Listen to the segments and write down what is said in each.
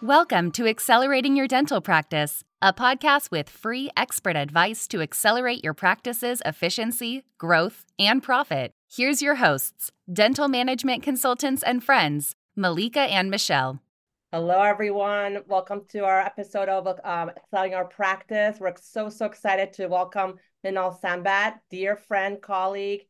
Welcome to Accelerating Your Dental Practice, a podcast with free expert advice to accelerate your practice's efficiency, growth, and profit. Here's your hosts, dental management consultants and friends, Malika and Michelle. Hello, everyone. Welcome to our episode of um, Accelerating Our Practice. We're so, so excited to welcome Minal Sampat, dear friend, colleague.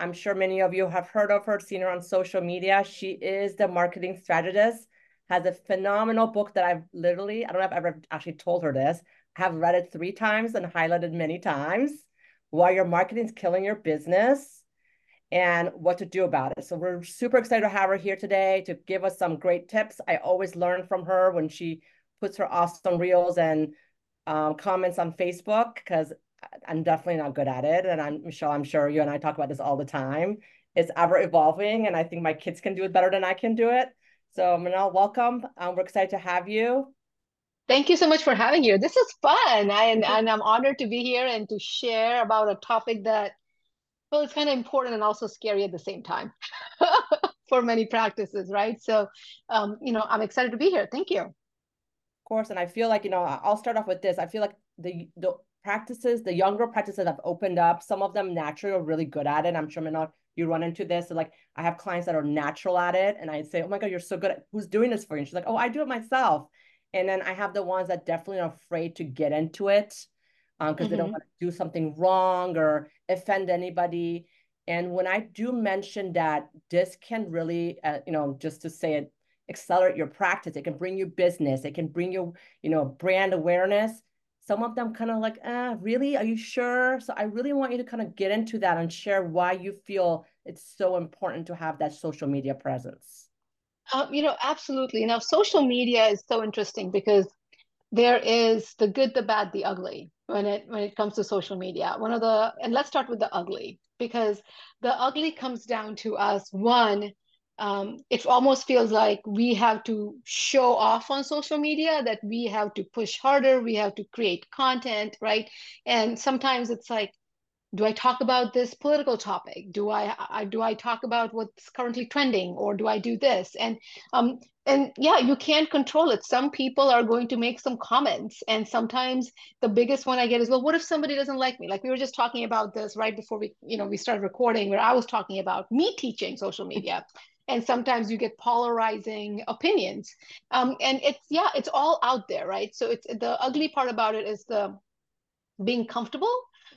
I'm sure many of you have heard of her, seen her on social media. She is the marketing strategist has a phenomenal book that I've literally, I don't know if I've ever actually told her this, I have read it three times and highlighted many times why your marketing is killing your business and what to do about it. So we're super excited to have her here today to give us some great tips. I always learn from her when she puts her awesome reels and um, comments on Facebook because I'm definitely not good at it. And I'm Michelle, I'm sure you and I talk about this all the time. It's ever evolving, and I think my kids can do it better than I can do it. So Minal, welcome. Um, we're excited to have you. Thank you so much for having you. This is fun, and, and I'm honored to be here and to share about a topic that, well, it's kind of important and also scary at the same time for many practices, right? So, um, you know, I'm excited to be here. Thank you. Of course, and I feel like you know, I'll start off with this. I feel like the the practices, the younger practices have opened up. Some of them naturally are really good at it. I'm sure Minal, you run into this. So like I have clients that are natural at it and I say, oh my God, you're so good at who's doing this for you? And she's like, oh, I do it myself. And then I have the ones that definitely are afraid to get into it because um, mm-hmm. they don't mm-hmm. want to do something wrong or offend anybody. And when I do mention that this can really, uh, you know, just to say it, accelerate your practice, it can bring you business, it can bring you, you know, brand awareness some of them kind of like, ah, really? Are you sure? So I really want you to kind of get into that and share why you feel it's so important to have that social media presence. Um, you know, absolutely. Now, social media is so interesting because there is the good, the bad, the ugly when it when it comes to social media. One of the and let's start with the ugly because the ugly comes down to us one um, it almost feels like we have to show off on social media that we have to push harder we have to create content right? And sometimes it's like do i talk about this political topic? Do I, I do i talk about what's currently trending or do i do this? And um and yeah you can't control it. Some people are going to make some comments and sometimes the biggest one i get is well what if somebody doesn't like me? Like we were just talking about this right before we you know we started recording where i was talking about me teaching social media and sometimes you get polarizing opinions. Um, and it's yeah it's all out there right? So it's the ugly part about it is the being comfortable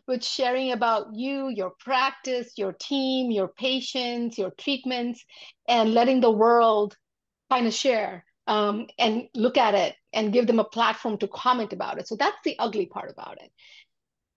with sharing about you your practice your team your patients your treatments and letting the world kind of share um, and look at it and give them a platform to comment about it. So that's the ugly part about it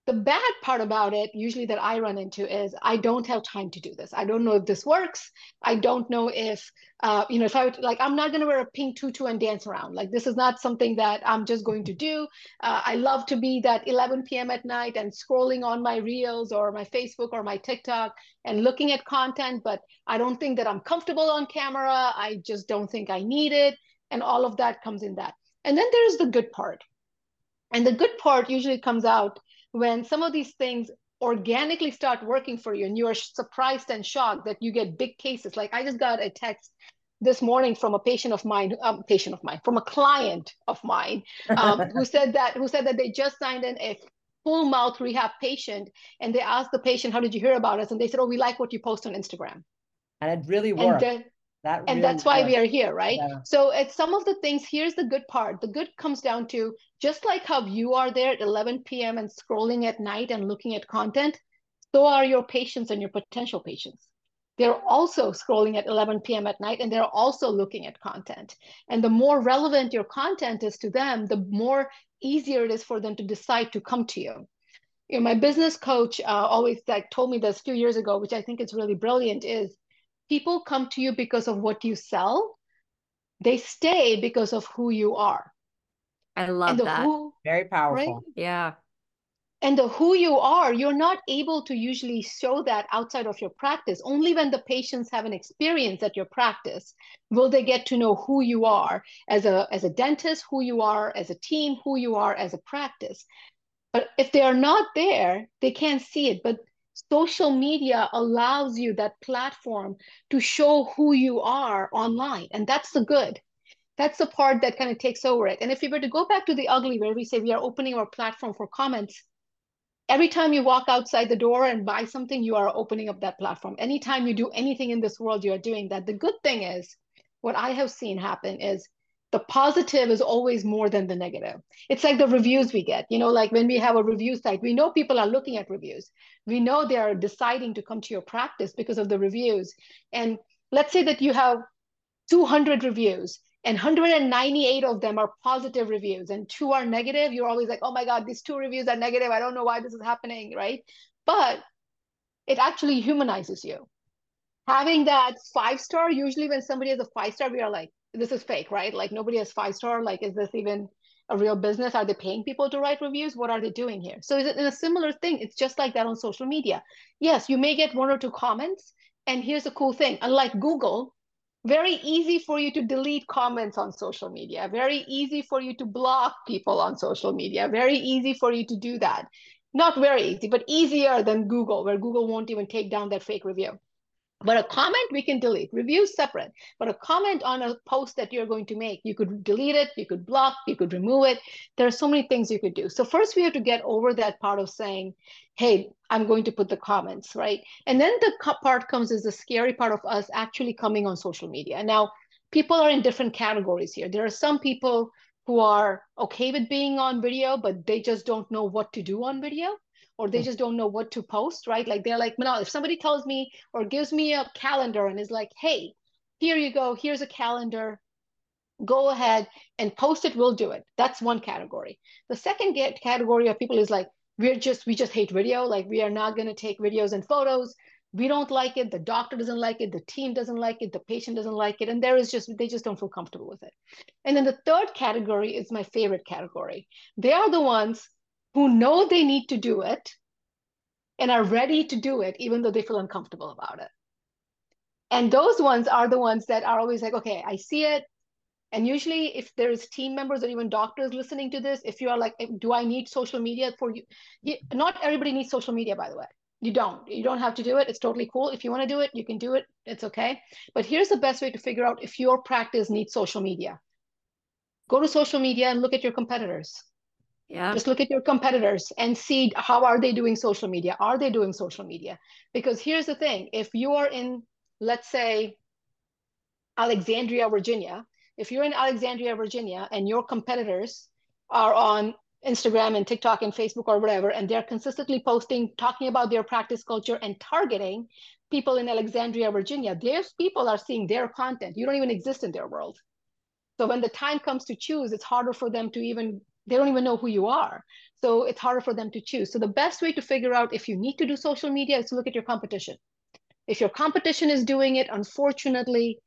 the bad part about it usually that i run into is i don't have time to do this. I don't know if this works. I don't know if uh, you know if i would like i'm not going to wear a pink tutu and dance around. Like this is not something that i'm just going to do. Uh, i love to be that 11 p.m at night and scrolling on my reels or my facebook or my tiktok and looking at content but i don't think that i'm comfortable on camera. I just don't think i need it. And all of that comes in that. And then there's the good part. And the good part usually comes out when some of these things organically start working for you and you are surprised and shocked that you get big cases. Like i just got a text this morning from a patient of mine um, patient of mine from a client of mine um, who said that who said that they just signed in a full mouth rehab patient and they asked the patient how did you hear about us? And they said oh we like what you post on instagram. And it really worked. and, that and that's why we are here right? Yeah. so it's some of the things here's the good part. The good comes down to just like how you are there at 11 p.m and scrolling at night and looking at content so are your patients and your potential patients. They're also scrolling at 11 p.m at night and they're also looking at content. And the more relevant your content is to them the more easier it is for them to decide to come to you. You know, my business coach uh, always like told me this a few years ago which i think is really brilliant is people come to you because of what you sell. They stay because of who you are. I love that. who, very powerful. right? yeah. And the who you are you're not able to usually show that outside of your practice. Only when the patients have an experience at your practice will they get to know who you are as a as a dentist who you are as a team who you are as a practice. But if they are not there they can't see it. But social media allows you that platform to show who you are online. And that's the good. That's the part that kind of takes over it. And if we were to go back to the ugly, where we say we are opening our platform for comments, every time you walk outside the door and buy something, you are opening up that platform. Anytime you do anything in this world, you are doing that. The good thing is, what I have seen happen is the positive is always more than the negative. It's like the reviews we get. You know, like when we have a review site, we know people are looking at reviews. We know they are deciding to come to your practice because of the reviews. And let's say that you have 200 reviews and 198 of them are positive reviews and two are negative. You're always like, oh my God, these two reviews are negative. I don't know why this is happening, right? But it actually humanizes you. Having that five star, usually when somebody has a five star, we are like, this is fake, right? Like nobody has five star. Like, is this even a real business? Are they paying people to write reviews? What are they doing here? So is it in a similar thing? It's just like that on social media. Yes, you may get one or two comments. And here's a cool thing. Unlike Google, very easy for you to delete comments on social media. Very easy for you to block people on social media. Very easy for you to do that. Not very easy, but easier than Google, where Google won't even take down that fake review. But a comment we can delete, reviews separate. But a comment on a post that you're going to make, you could delete it, you could block, you could remove it. There are so many things you could do. So first we have to get over that part of saying, hey, I'm going to put the comments, right? And then the part comes is the scary part of us actually coming on social media. Now, people are in different categories here. There are some people who are okay with being on video, but they just don't know what to do on video or they hmm. just don't know what to post, right? Like they're like, Minal, if somebody tells me or gives me a calendar and is like, hey, here you go, here's a calendar, go ahead and post it, we'll do it. That's one category. The second get category of people is like, we're just, we just hate video. Like we are not going to take videos and photos. We don't like it. The doctor doesn't like it. The team doesn't like it. The patient doesn't like it. And there is just, they just don't feel comfortable with it. And then the third category is my favorite category. They are the ones who know they need to do it and are ready to do it, even though they feel uncomfortable about it. And those ones are the ones that are always like, okay, I see it. And usually, if there's team members or even doctors listening to this, if you are like, do I need social media for you? Not everybody needs social media, by the way. You don't. You don't have to do it. It's totally cool. If you want to do it, you can do it. It's okay. But here's the best way to figure out if your practice needs social media. Go to social media and look at your competitors yeah. Just look at your competitors and see how are they doing social media? Are they doing social media? Because here's the thing. If you are in let's say alexandria virginia if you're in alexandria virginia and your competitors are on instagram and tiktok and facebook or whatever and they're consistently posting talking about their practice culture and targeting people in alexandria virginia those people are seeing their content. You don't even exist in their world. So when the time comes to choose it's harder for them to even they don't even know who you are. So it's harder for them to choose. So the best way to figure out if you need to do social media is to look at your competition. If your competition is doing it, unfortunately,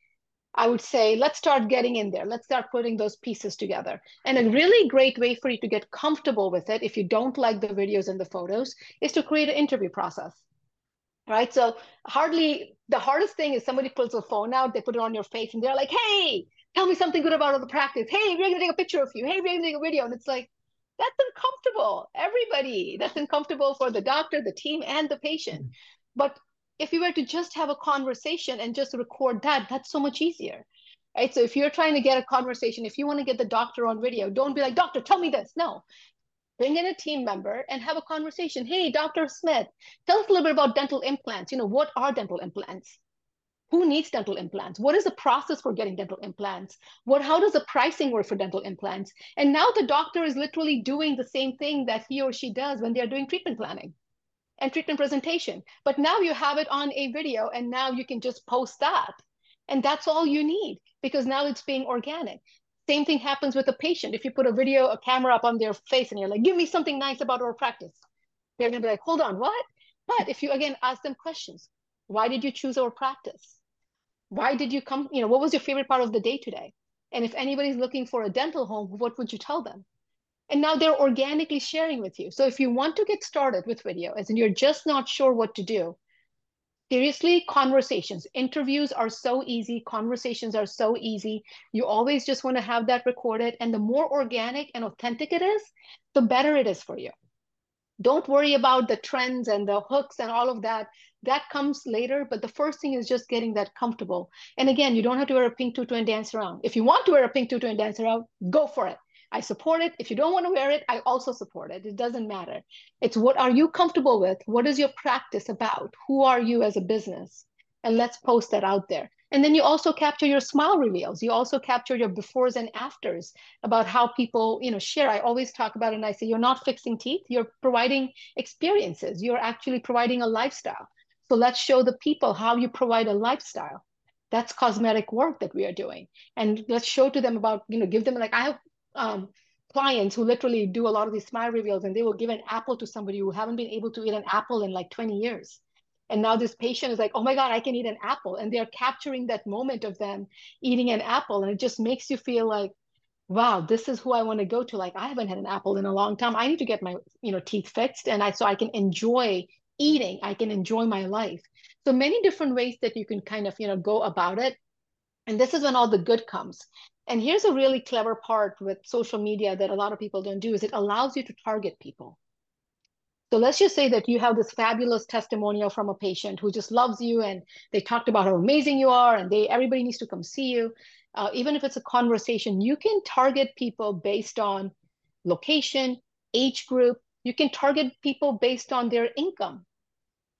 I would say let's start getting in there. Let's start putting those pieces together. And a really great way for you to get comfortable with it, if you don't like the videos and the photos, is to create an interview process. Right. So hardly the hardest thing is somebody pulls a phone out, they put it on your face, and they're like, hey, tell me something good about all the practice. Hey, we're gonna take a picture of you. Hey, we're gonna take a video. And it's like, that's uncomfortable. Everybody, that's uncomfortable for the doctor, the team, and the patient. But if you were to just have a conversation and just record that, that's so much easier. Right. So if you're trying to get a conversation, if you want to get the doctor on video, don't be like, doctor, tell me this. No. Bring in a team member and have a conversation. Hey, Dr. Smith, tell us a little bit about dental implants. You know, what are dental implants? Who needs dental implants? What is the process for getting dental implants? What how does the pricing work for dental implants? And now the doctor is literally doing the same thing that he or she does when they're doing treatment planning and treatment presentation. But now you have it on a video and now you can just post that and that's all you need because now it's being organic. Same thing happens with a patient. If you put a video a camera up on their face and you're like give me something nice about our practice they're going to be like hold on what? But if you again ask them questions. Why did you choose our practice why did you come you know what was your favorite part of the day today? And if anybody's looking for a dental home what would you tell them? And now they're organically sharing with you. So if you want to get started with video as you're just not sure what to do seriously conversations. Interviews are so easy. Conversations are so easy. You always just want to have that recorded. And the more organic and authentic it is the better it is for you Don't worry about the trends and the hooks and all of that. That comes later. But the first thing is just getting that comfortable. And again, you don't have to wear a pink tutu and dance around. If you want to wear a pink tutu and dance around, go for it. I support it. If you don't want to wear it, I also support it. It doesn't matter. It's what are you comfortable with? What is your practice about? Who are you as a business? And let's post that out there. And then you also capture your smile reveals. You also capture your befores and afters about how people, you know, share. I always talk about it and I say, you're not fixing teeth, you're providing experiences. You're actually providing a lifestyle. So let's show the people how you provide a lifestyle. That's cosmetic work that we are doing. And let's show to them about, you know, give them like I have um, clients who literally do a lot of these smile reveals and they will give an apple to somebody who haven't been able to eat an apple in like 20 years and now this patient is like oh my god i can eat an apple. And they're capturing that moment of them eating an apple. And it just makes you feel like wow this is who i want to go to. Like i haven't had an apple in a long time. I need to get my you know teeth fixed and i so i can enjoy eating. I can enjoy my life. So many different ways that you can kind of you know go about it. And this is when all the good comes. And here's a really clever part with social media that a lot of people don't do is it allows you to target people so let's just say that you have this fabulous testimonial from a patient who just loves you and they talked about how amazing you are and they everybody needs to come see you. Uh, even if it's a conversation, you can target people based on location, age group. You can target people based on their income.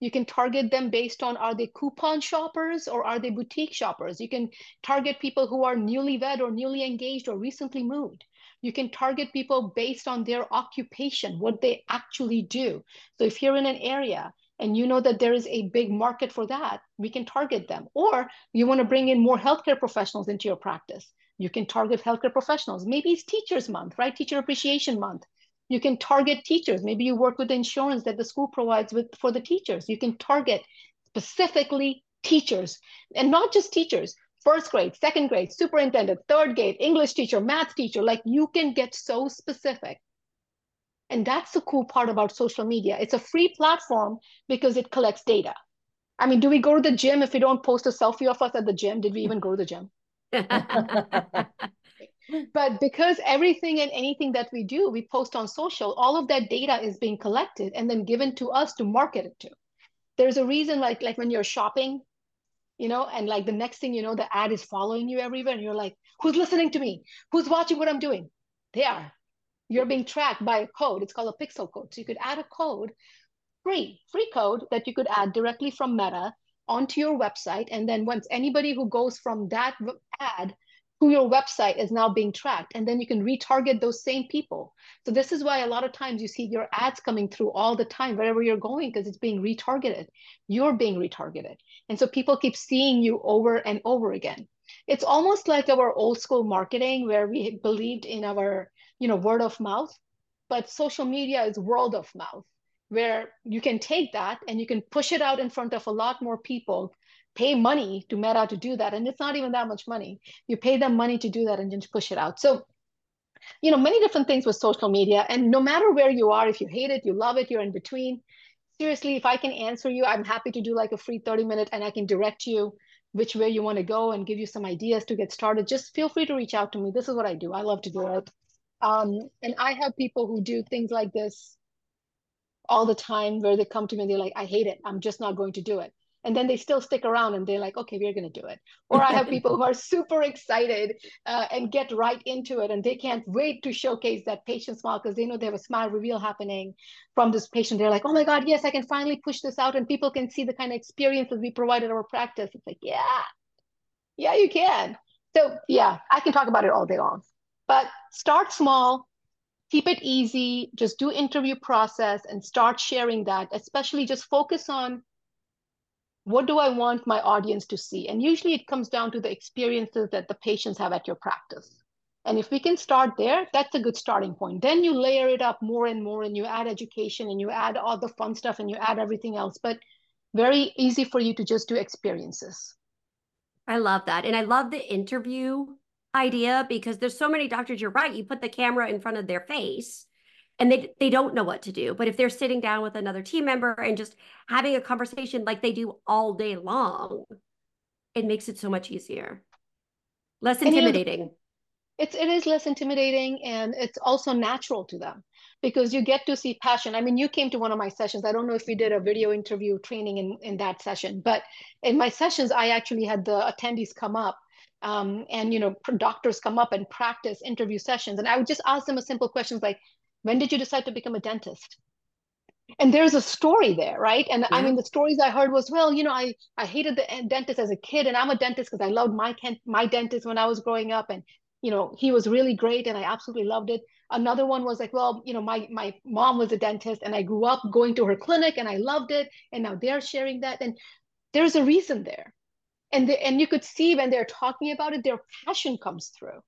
You can target them based on are they coupon shoppers or are they boutique shoppers? You can target people who are newlywed or newly engaged or recently moved. You can target people based on their occupation, what they actually do. So if you're in an area and you know that there is a big market for that, we can target them. Or you want to bring in more healthcare professionals into your practice. You can target healthcare professionals. Maybe it's Teachers Month, right? Teacher Appreciation Month. You can target teachers. Maybe you work with the insurance that the school provides with for the teachers. You can target specifically teachers and not just teachers first grade, second grade, superintendent, third grade, English teacher, math teacher. Like you can get so specific. And that's the cool part about social media. It's a free platform because it collects data. I mean, do we go to the gym if we don't post a selfie of us at the gym? Did we even go to the gym? but because everything and anything that we do, we post on social, all of that data is being collected and then given to us to market it to. There's a reason, like like when you're shopping, you know, and like the next thing you know, the ad is following you everywhere, and you're like, who's listening to me? Who's watching what I'm doing? They are. You're being tracked by a code. It's called a pixel code. So you could add a code, free, free code that you could add directly from Meta onto your website. And then once anybody who goes from that ad who your website is now being tracked and then you can retarget those same people. So this is why a lot of times you see your ads coming through all the time wherever you're going because it's being retargeted. You're being retargeted. And so people keep seeing you over and over again. It's almost like our old school marketing where we believed in our you know word of mouth but social media is word of mouth where you can take that and you can push it out in front of a lot more people pay money to Meta to do that. And it's not even that much money. You pay them money to do that and just push it out. So, you know, many different things with social media. And no matter where you are, if you hate it, you love it, you're in between. Seriously, if I can answer you, I'm happy to do like a free 30 minute and I can direct you which way you want to go and give you some ideas to get started. Just feel free to reach out to me. This is what I do. I love to do it. Um, and I have people who do things like this all the time where they come to me and they're like, I hate it. I'm just not going to do it and then they still stick around and they're like okay we're going to do it. Or i have people who are super excited uh, and get right into it and they can't wait to showcase that patient smile because they know they have a smile reveal happening from this patient. They're like oh my god yes i can finally push this out and people can see the kind of experiences we provided our practice. It's like yeah. Yeah you can. So yeah i can talk about it all day long. But start small keep it easy just do interview process and start sharing that especially just focus on what do I want my audience to see? And usually it comes down to the experiences that the patients have at your practice. And if we can start there, that's a good starting point. Then you layer it up more and more and you add education and you add all the fun stuff and you add everything else. But very easy for you to just do experiences. I love that. And I love the interview idea because there's so many doctors, you're right. You put the camera in front of their face and they they don't know what to do. But if they're sitting down with another team member and just having a conversation like they do all day long, it makes it so much easier. Less intimidating. it's it is less intimidating and it's also natural to them because you get to see passion i mean you came to one of my sessions i don't know if we did a video interview training in in that session but in my sessions i actually had the attendees come up um, and you know doctors come up and practice interview sessions and i would just ask them a simple questions like when did you decide to become a dentist? And there's a story there right? And yeah. i mean the stories i heard was well you know i i hated the eh, dentist as a kid and i'm a dentist because i loved my my dentist when i was growing up and you know he was really great and i absolutely loved it. Another one was like well you know my my mom was a dentist and i grew up going to her clinic and i loved it and now they're sharing that and there's a reason there. And the, and you could see when they're talking about it their passion comes through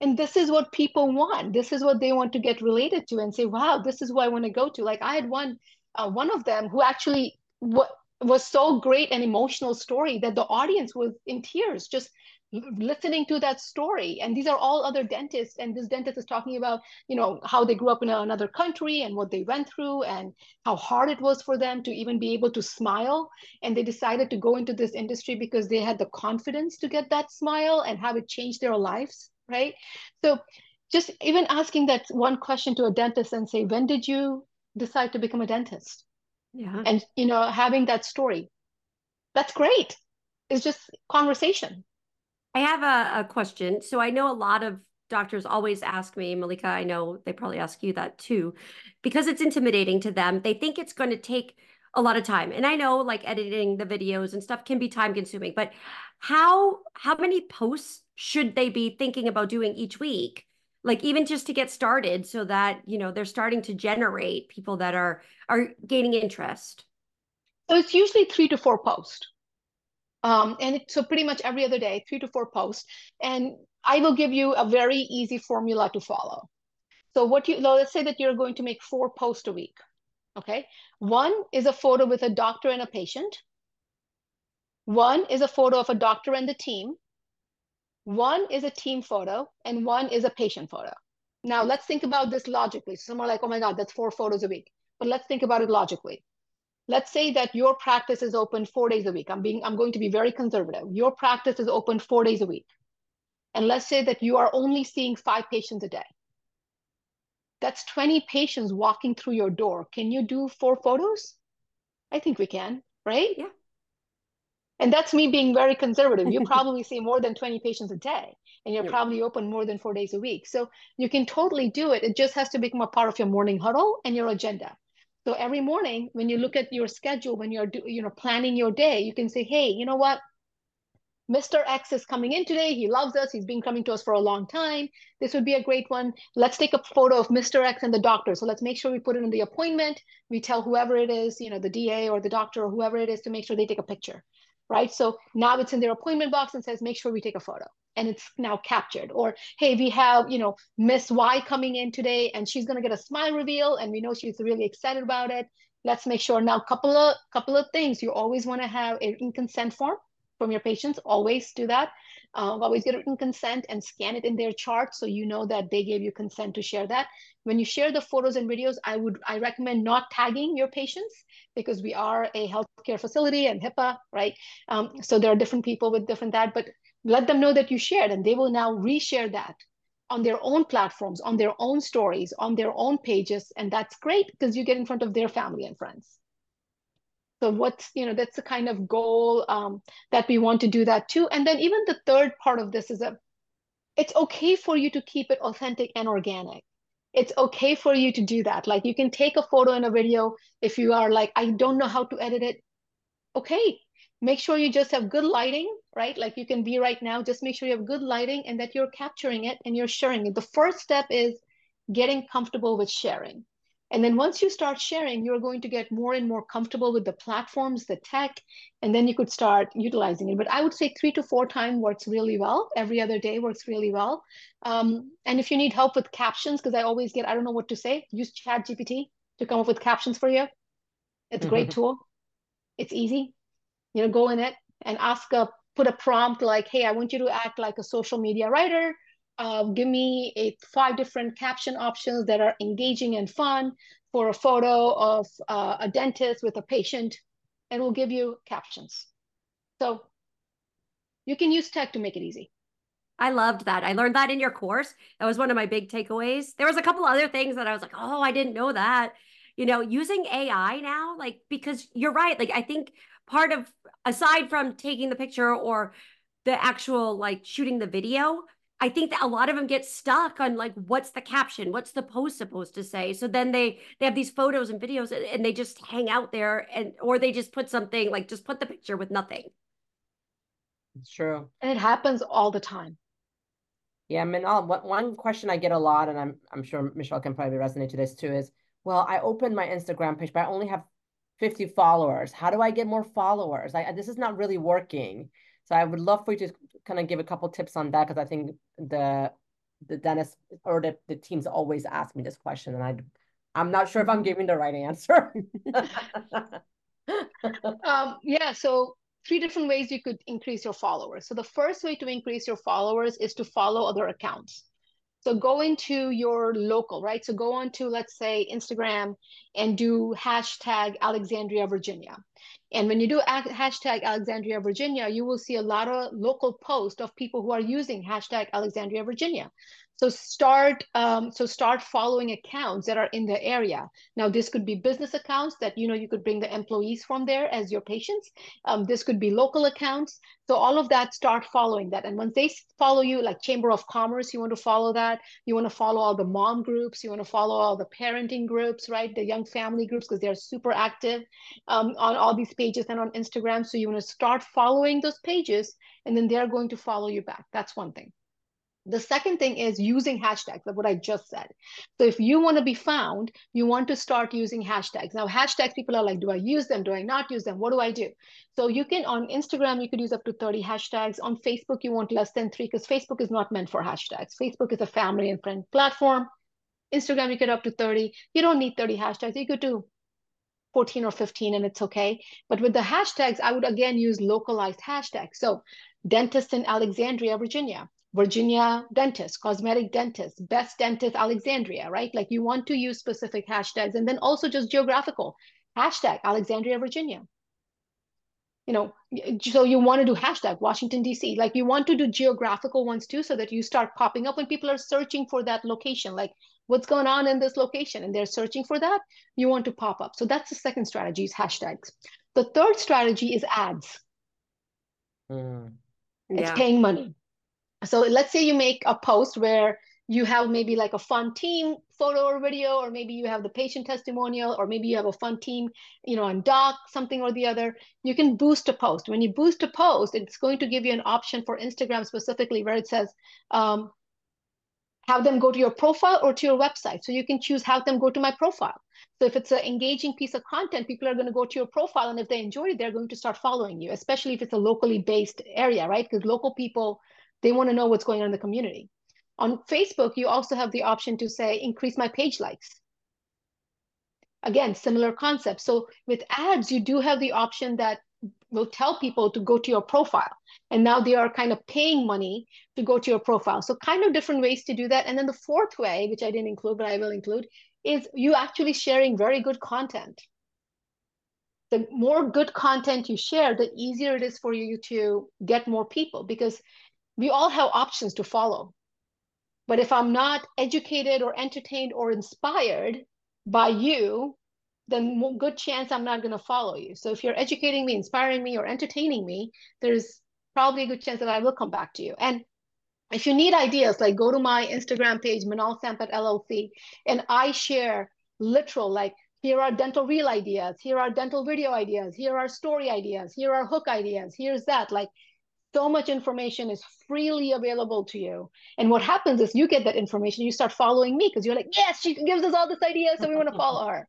and this is what people want. This is what they want to get related to and say wow this is who i want to go to. Like i had one uh, one of them who actually what was so great an emotional story that the audience was in tears just listening to that story. And these are all other dentists. And this dentist is talking about you know how they grew up in another country and what they went through and how hard it was for them to even be able to smile. And they decided to go into this industry because they had the confidence to get that smile and have it change their lives right so just even asking that one question to a dentist and say when did you decide to become a dentist yeah and you know having that story that's great it's just conversation I have a, a question. So I know a lot of doctors always ask me, Malika, I know they probably ask you that too, because it's intimidating to them. They think it's going to take a lot of time. And I know like editing the videos and stuff can be time consuming, but how how many posts should they be thinking about doing each week? Like even just to get started so that, you know, they're starting to generate people that are are gaining interest. So it's usually 3 to 4 posts. Um, and it, so pretty much every other day, three to four posts. And I will give you a very easy formula to follow. So what you, let's say that you're going to make four posts a week. Okay. One is a photo with a doctor and a patient. One is a photo of a doctor and the team. One is a team photo and one is a patient photo. Now let's think about this logically. So some are like, oh my God, that's four photos a week. But let's think about it logically let's say that your practice is open four days a week. I'm being, I'm going to be very conservative. Your practice is open four days a week. And let's say that you are only seeing five patients a day. That's 20 patients walking through your door. Can you do four photos? I think we can, right? Yeah. And that's me being very conservative. You probably see more than 20 patients a day, and you're probably open more than four days a week. So you can totally do it. It just has to become a part of your morning huddle and your agenda. So every morning when you look at your schedule, when you're do, you know planning your day, you can say, hey, you know what? Mr. X is coming in today. He loves us. He's been coming to us for a long time. This would be a great one. Let's take a photo of Mr. X and the doctor. So let's make sure we put it in the appointment. We tell whoever it is, you know, the DA or the doctor or whoever it is to make sure they take a picture, right? So now it's in their appointment box and says, make sure we take a photo. And it's now captured. Or hey we have you know miss y coming in today and she's going to get a smile reveal and we know she's really excited about it. Let's make sure. Now couple of couple of things. You always want to have a consent form from your patients always do that. Uh, always get written consent and scan it in their chart so you know that they gave you consent to share that. When you share the photos and videos i would i recommend not tagging your patients because we are a healthcare facility and hipaa right? Um, so there are different people with different that but let them know that you shared and they will now reshare that on their own platforms on their own stories on their own pages. And that's great because you get in front of their family and friends so what's you know that's the kind of goal um, that we want to do that too and then even the third part of this is that it's okay for you to keep it authentic and organic it's okay for you to do that like you can take a photo and a video if you are like i don't know how to edit it okay make sure you just have good lighting, right? Like you can be right now, just make sure you have good lighting and that you're capturing it and you're sharing it. The first step is getting comfortable with sharing. And then once you start sharing, you're going to get more and more comfortable with the platforms, the tech, and then you could start utilizing it. But I would say three to four times works really well. Every other day works really well. Um, and if you need help with captions, because I always get, I don't know what to say, use Chat GPT to come up with captions for you. It's a great tool. It's easy you know, go in it and ask a, put a prompt like, hey, I want you to act like a social media writer. Uh, give me a five different caption options that are engaging and fun for a photo of uh, a dentist with a patient, and we'll give you captions. So you can use tech to make it easy. I loved that. I learned that in your course. That was one of my big takeaways. There was a couple other things that I was like, oh, I didn't know that. You know, using AI now, like, because you're right. Like, I think part of, aside from taking the picture or the actual like shooting the video, I think that a lot of them get stuck on like what's the caption, what's the post supposed to say. So then they they have these photos and videos and they just hang out there and or they just put something like just put the picture with nothing. It's true. And it happens all the time. Yeah, I mean, oh, I'll, one question I get a lot, and I'm I'm sure Michelle can probably resonate to this too, is well, I opened my Instagram page, but I only have 50 followers. How do I get more followers? I, this is not really working. So I would love for you to kind of give a couple tips on that because I think the the dentist or the, the teams always ask me this question, and I I'm not sure if I'm giving the right answer. um, yeah, so three different ways you could increase your followers. So the first way to increase your followers is to follow other accounts. So go into your local, right? So go on to, let's say, Instagram and do hashtag Alexandria, Virginia. And when you do hashtag Alexandria, Virginia, you will see a lot of local posts of people who are using hashtag Alexandria, Virginia. So start um, so start following accounts that are in the area. Now this could be business accounts that you know you could bring the employees from there as your patients. Um, this could be local accounts. So all of that, start following that. And once they follow you, like Chamber of Commerce, you want to follow that. You want to follow all the mom groups. You want to follow all the parenting groups, right? The young family groups because they're super active um, on all these pages and on Instagram. So you want to start following those pages, and then they're going to follow you back. That's one thing. The second thing is using hashtags, like what I just said. So if you want to be found, you want to start using hashtags. Now, hashtags, people are like, do I use them? Do I not use them? What do I do? So you can, on Instagram, you could use up to 30 hashtags. On Facebook, you want less than three because Facebook is not meant for hashtags. Facebook is a family and friend platform. Instagram, you get up to 30. You don't need 30 hashtags. You could do 14 or 15 and it's okay. But with the hashtags, I would again use localized hashtags. So dentist in Alexandria, Virginia Virginia dentist, cosmetic dentist, best dentist Alexandria, right? Like you want to use specific hashtags and then also just geographical hashtag Alexandria, Virginia. You know, so you want to do hashtag Washington, DC. Like you want to do geographical ones too, so that you start popping up when people are searching for that location. Like what's going on in this location and they're searching for that, you want to pop up. So that's the second strategy is hashtags. The third strategy is ads. Mm. It's yeah. paying money. So let's say you make a post where you have maybe like a fun team photo or video, or maybe you have the patient testimonial, or maybe you have a fun team, you know, on doc, something or the other. You can boost a post. When you boost a post, it's going to give you an option for Instagram specifically where it says, um, have them go to your profile or to your website. So you can choose have them go to my profile. So if it's an engaging piece of content, people are going to go to your profile. And if they enjoy it, they're going to start following you, especially if it's a locally based area, right? Because local people they want to know what's going on in the community. On Facebook, you also have the option to say, increase my page likes. Again, similar concept. So with ads, you do have the option that will tell people to go to your profile. And now they are kind of paying money to go to your profile. So kind of different ways to do that. And then the fourth way, which I didn't include, but I will include, is you actually sharing very good content. The more good content you share, the easier it is for you to get more people because we all have options to follow. But if I'm not educated or entertained or inspired by you, then good chance I'm not going to follow you. So if you're educating me, inspiring me, or entertaining me, there's probably a good chance that I will come back to you. And if you need ideas, like go to my Instagram page, Minal Sampat LLC, and I share literal, like here are dental reel ideas, here are dental video ideas, here are story ideas, here are hook ideas, here's that. Like so much information is freely available to you. And what happens is you get that information, you start following me because you're like, yes, she gives us all this idea, so we want to follow her.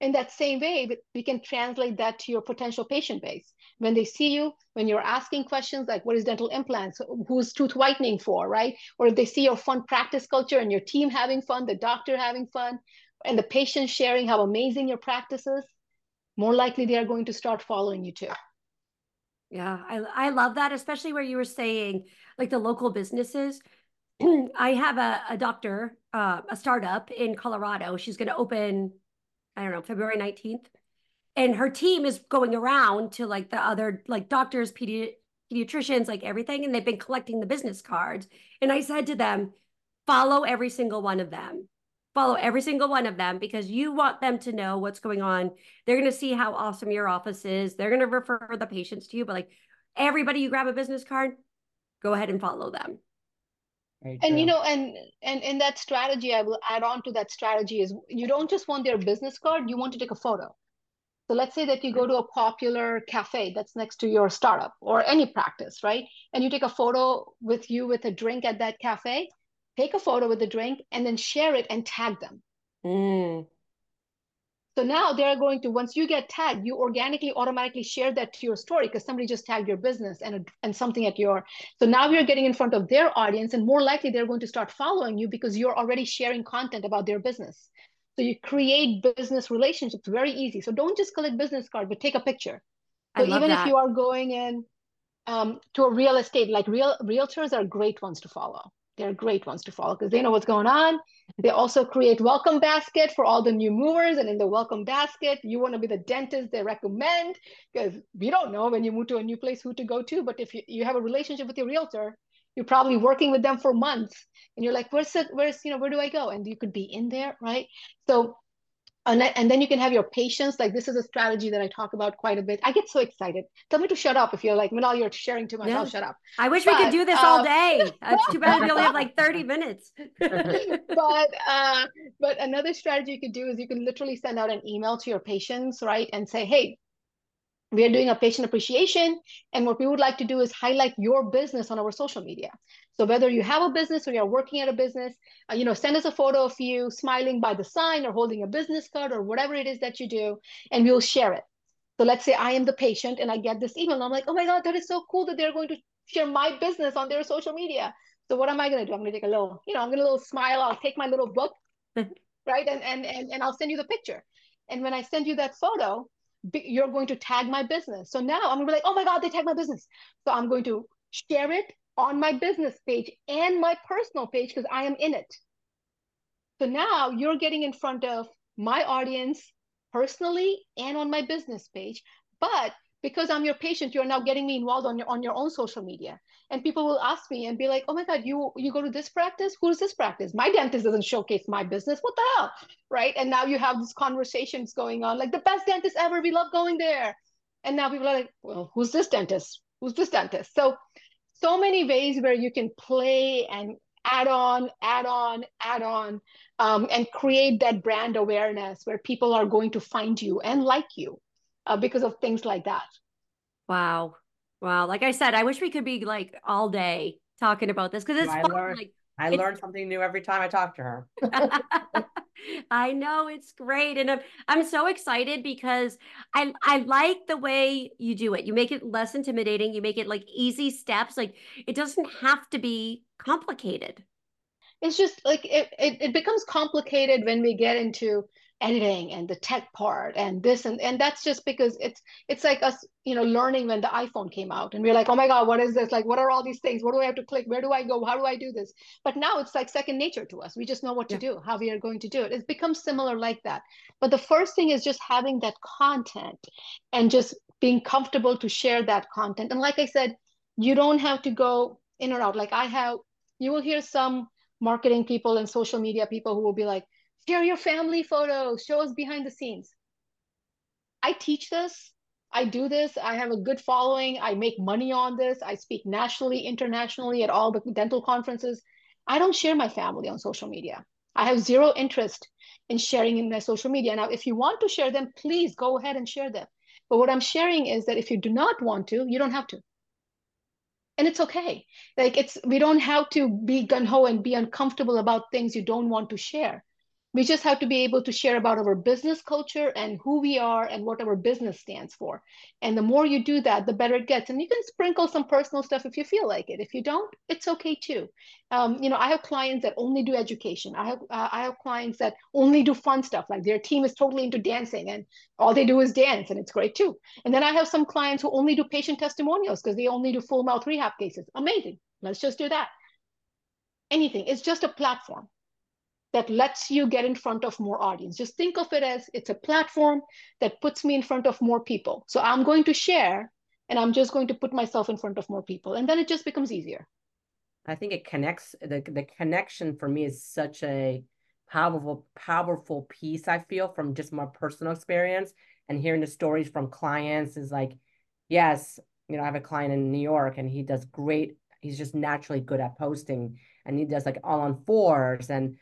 In that same way, we can translate that to your potential patient base. When they see you, when you're asking questions like, what is dental implants? Who's tooth whitening for, right? Or if they see your fun practice culture and your team having fun, the doctor having fun, and the patient sharing how amazing your practice is, more likely they are going to start following you too. Yeah, I I love that, especially where you were saying like the local businesses. I have a, a doctor, uh, a startup in Colorado. She's going to open, I don't know, February 19th. And her team is going around to like the other like doctors, pedi- pediatricians, like everything, and they've been collecting the business cards. And I said to them, follow every single one of them. Follow every single one of them because you want them to know what's going on. They're going to see how awesome your office is. They're going to refer the patients to you. But like everybody, you grab a business card, go ahead and follow them. And you know, and and in that strategy, I will add on to that strategy is you don't just want their business card, you want to take a photo. So let's say that you go to a popular cafe that's next to your startup or any practice, right? And you take a photo with you with a drink at that cafe, take a photo with the drink and then share it and tag them. Mm. So now they're going to, once you get tagged, you organically automatically share that to your story because somebody just tagged your business and, and something at your, so now you're getting in front of their audience and more likely they're going to start following you because you're already sharing content about their business. So you create business relationships very easy. So don't just collect business card, but take a picture. So even that. if you are going in um, to a real estate, like real realtors are great ones to follow. They're great ones to follow because they know what's going on. They also create welcome basket for all the new movers. And in the welcome basket, you want to be the dentist they recommend because we don't know when you move to a new place who to go to. But if you, you have a relationship with your realtor, you're probably working with them for months and you're like where's it where's you know where do i go and you could be in there right so and, and then you can have your patients like this is a strategy that i talk about quite a bit. I get so excited. Tell me to shut up if you're like Minal, you're sharing too much. Yeah. i'll shut up. I wish but, we could do this uh, all day. It's too bad we only have like 30 minutes. But uh, but another strategy you could do is you can literally send out an email to your patients right and say hey we are doing a patient appreciation and what we would like to do is highlight your business on our social media so whether you have a business or you're working at a business uh, you know send us a photo of you smiling by the sign or holding a business card or whatever it is that you do and we'll share it so let's say i am the patient and i get this email and i'm like oh my god that is so cool that they're going to share my business on their social media so what am i going to do i'm going to take a little you know i'm going to little smile i'll take my little book right and, and and and i'll send you the picture and when i send you that photo you're going to tag my business. So now I'm gonna be like, oh my God, they tag my business. So I'm going to share it on my business page and my personal page because I am in it. So now you're getting in front of my audience personally and on my business page. But because I'm your patient, you're now getting me involved on your on your own social media. And people will ask me and be like, "Oh my God, you you go to this practice? Who's this practice? My dentist doesn't showcase my business. What the hell, right?" And now you have these conversations going on, like the best dentist ever. We love going there. And now people are like, "Well, who's this dentist? Who's this dentist?" So, so many ways where you can play and add on, add on, add on, um, and create that brand awareness where people are going to find you and like you uh, because of things like that. Wow. Wow. Like I said, I wish we could be like all day talking about this because it's I fun. Learned, like, I it's... learn something new every time I talk to her. I know it's great. And I'm, I'm so excited because I, I like the way you do it. You make it less intimidating. You make it like easy steps. Like it doesn't have to be complicated. It's just like it, it, it becomes complicated when we get into editing and the tech part and this and and that's just because it's it's like us you know learning when the iphone came out and we're like oh my god what is this? Like what are all these things? What do i have to click? Where do i go? How do i do this? But now it's like second nature to us. We just know what yeah. to do how we are going to do it. It becomes similar like that. But the first thing is just having that content and just being comfortable to share that content. And like i said you don't have to go in or out. Like i have you will hear some marketing people and social media people who will be like share your family photos, show us behind the scenes. I teach this. I do this. I have a good following. I make money on this. I speak nationally, internationally at all the dental conferences. I don't share my family on social media. I have zero interest in sharing in my social media. Now, if you want to share them, please go ahead and share them. But what I'm sharing is that if you do not want to, you don't have to. And it's okay. Like it's we don't have to be gun-ho and be uncomfortable about things you don't want to share we just have to be able to share about our business culture and who we are and what our business stands for. And the more you do that the better it gets. And you can sprinkle some personal stuff if you feel like it. If you don't it's okay too. Um, you know i have clients that only do education. I have uh, i have clients that only do fun stuff like their team is totally into dancing and all they do is dance and it's great too. And then i have some clients who only do patient testimonials because they only do full mouth rehab cases. Amazing. Let's just do that. Anything. It's just a platform that lets you get in front of more audience. Just think of it as it's a platform that puts me in front of more people. So I'm going to share and I'm just going to put myself in front of more people. And then it just becomes easier. I think it connects the the connection for me is such a powerful, powerful piece, I feel, from just my personal experience and hearing the stories from clients is like, yes, you know, I have a client in New York and he does great. He's just naturally good at posting and he does like all on fours. And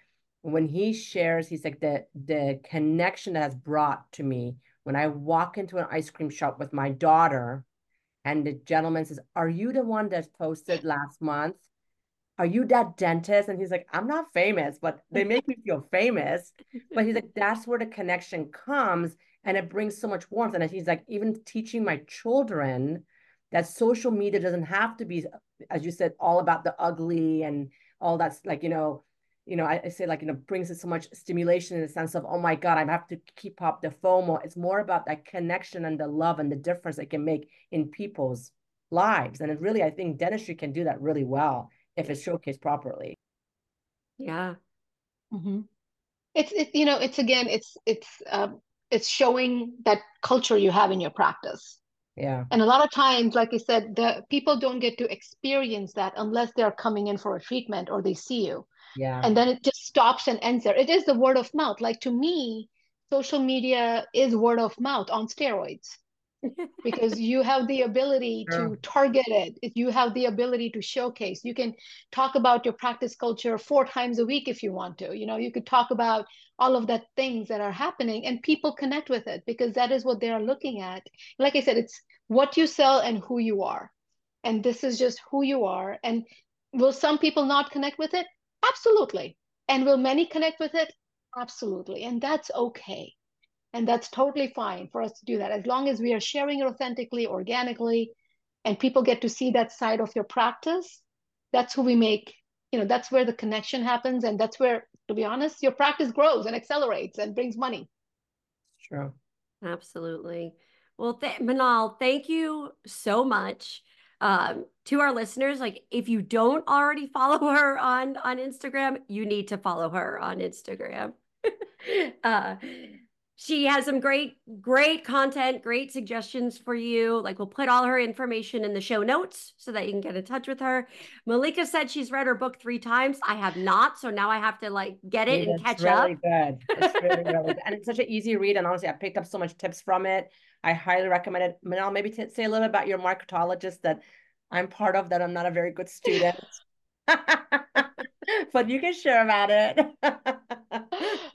when he shares, he's like the the connection that has brought to me when I walk into an ice cream shop with my daughter and the gentleman says, Are you the one that posted last month? Are you that dentist? And he's like, I'm not famous, but they make me feel famous. But he's like, That's where the connection comes. And it brings so much warmth. And he's like, even teaching my children that social media doesn't have to be, as you said, all about the ugly and all that's like, you know, you know, I, I, say like, you know, brings it so much stimulation in the sense of, oh my God, I have to keep up the FOMO. It's more about that connection and the love and the difference it can make in people's lives. And it really, I think dentistry can do that really well if it's showcased properly. Yeah. Mm-hmm. It's, it, you know, it's again, it's, it's, um, it's showing that culture you have in your practice. Yeah. And a lot of times, like I said, the people don't get to experience that unless they're coming in for a treatment or they see you yeah. And then it just stops and ends there. It is the word of mouth. Like to me social media is word of mouth on steroids. Because you have the ability to target it. You have the ability to showcase. You can talk about your practice culture four times a week if you want to. You know you could talk about all of that things that are happening and people connect with it because that is what they are looking at. Like i said it's what you sell and who you are. And this is just who you are. And will some people not connect with it Absolutely. And will many connect with it? Absolutely. And that's okay. And that's totally fine for us to do that. As long as we are sharing it authentically, organically, and people get to see that side of your practice, that's who we make, you know, that's where the connection happens. And that's where, to be honest, your practice grows and accelerates and brings money. True. Absolutely. Well, th- Minal, thank you so much um, to our listeners like if you don't already follow her on on instagram you need to follow her on instagram. Uh, she has some great great content great suggestions for you. Like we'll put all her information in the show notes so that you can get in touch with her. Malika said she's read her book three times. I have not so now i have to like get it and catch really up. good. It's really really good. And it's such an easy read and honestly i picked up so much tips from it. I highly recommend it. Minal maybe t- say a little bit about your marketologist that I'm part of that I'm not a very good student. but you can share about it.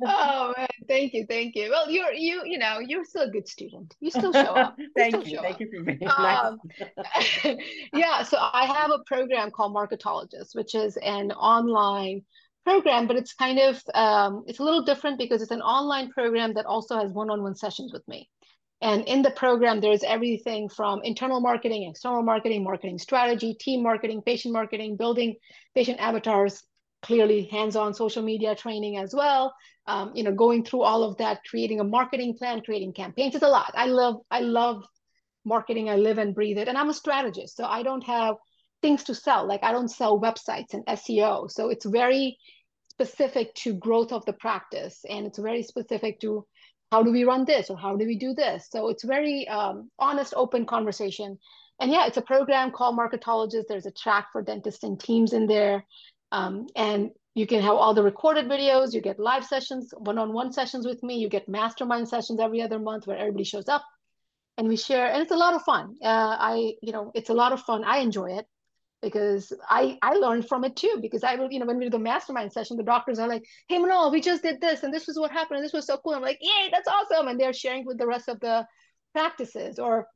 oh man, thank you, thank you. Well, you're you you know you're still a good student. You still show up. You thank you, thank up. you for being um, nice. yeah, so I have a program called Marketologist, which is an online program, but it's kind of um, it's a little different because it's an online program that also has one-on-one sessions with me. And in the program, there's everything from internal marketing, external marketing, marketing strategy, team marketing, patient marketing, building patient avatars, clearly hands-on social media training as well. Um, you know, going through all of that, creating a marketing plan, creating campaigns. It's a lot. I love, I love marketing. I live and breathe it. And I'm a strategist, so I don't have things to sell. Like I don't sell websites and SEO. So it's very specific to growth of the practice, and it's very specific to how do we run this or how do we do this so it's very um, honest open conversation and yeah it's a program called marketologist there's a track for dentists and teams in there um, and you can have all the recorded videos you get live sessions one-on-one sessions with me you get mastermind sessions every other month where everybody shows up and we share and it's a lot of fun uh, i you know it's a lot of fun i enjoy it because I I learned from it too. Because I will, you know, when we do the mastermind session, the doctors are like, "Hey, Minal, we just did this, and this was what happened, and this was so cool." I'm like, "Yay, that's awesome!" And they're sharing with the rest of the practices, or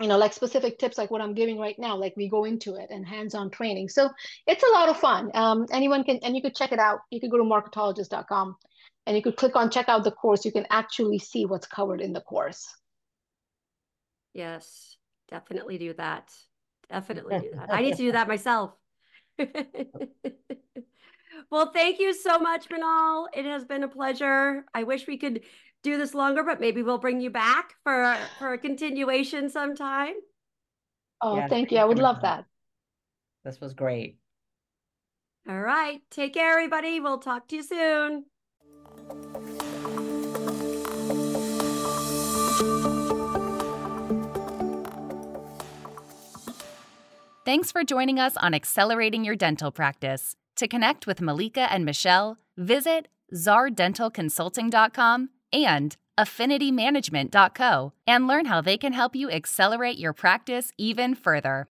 you know, like specific tips, like what I'm giving right now. Like we go into it and hands-on training. So it's a lot of fun. Um, anyone can, and you could check it out. You could go to marketologist.com, and you could click on check out the course. You can actually see what's covered in the course. Yes, definitely do that. Definitely do that. I need to do that myself. well, thank you so much, Minal. It has been a pleasure. I wish we could do this longer, but maybe we'll bring you back for for a continuation sometime. Oh, yeah, thank you. I would love that. This was great. All right. Take care, everybody. We'll talk to you soon. Thanks for joining us on Accelerating Your Dental Practice. To connect with Malika and Michelle, visit zardentalconsulting.com and affinitymanagement.co and learn how they can help you accelerate your practice even further.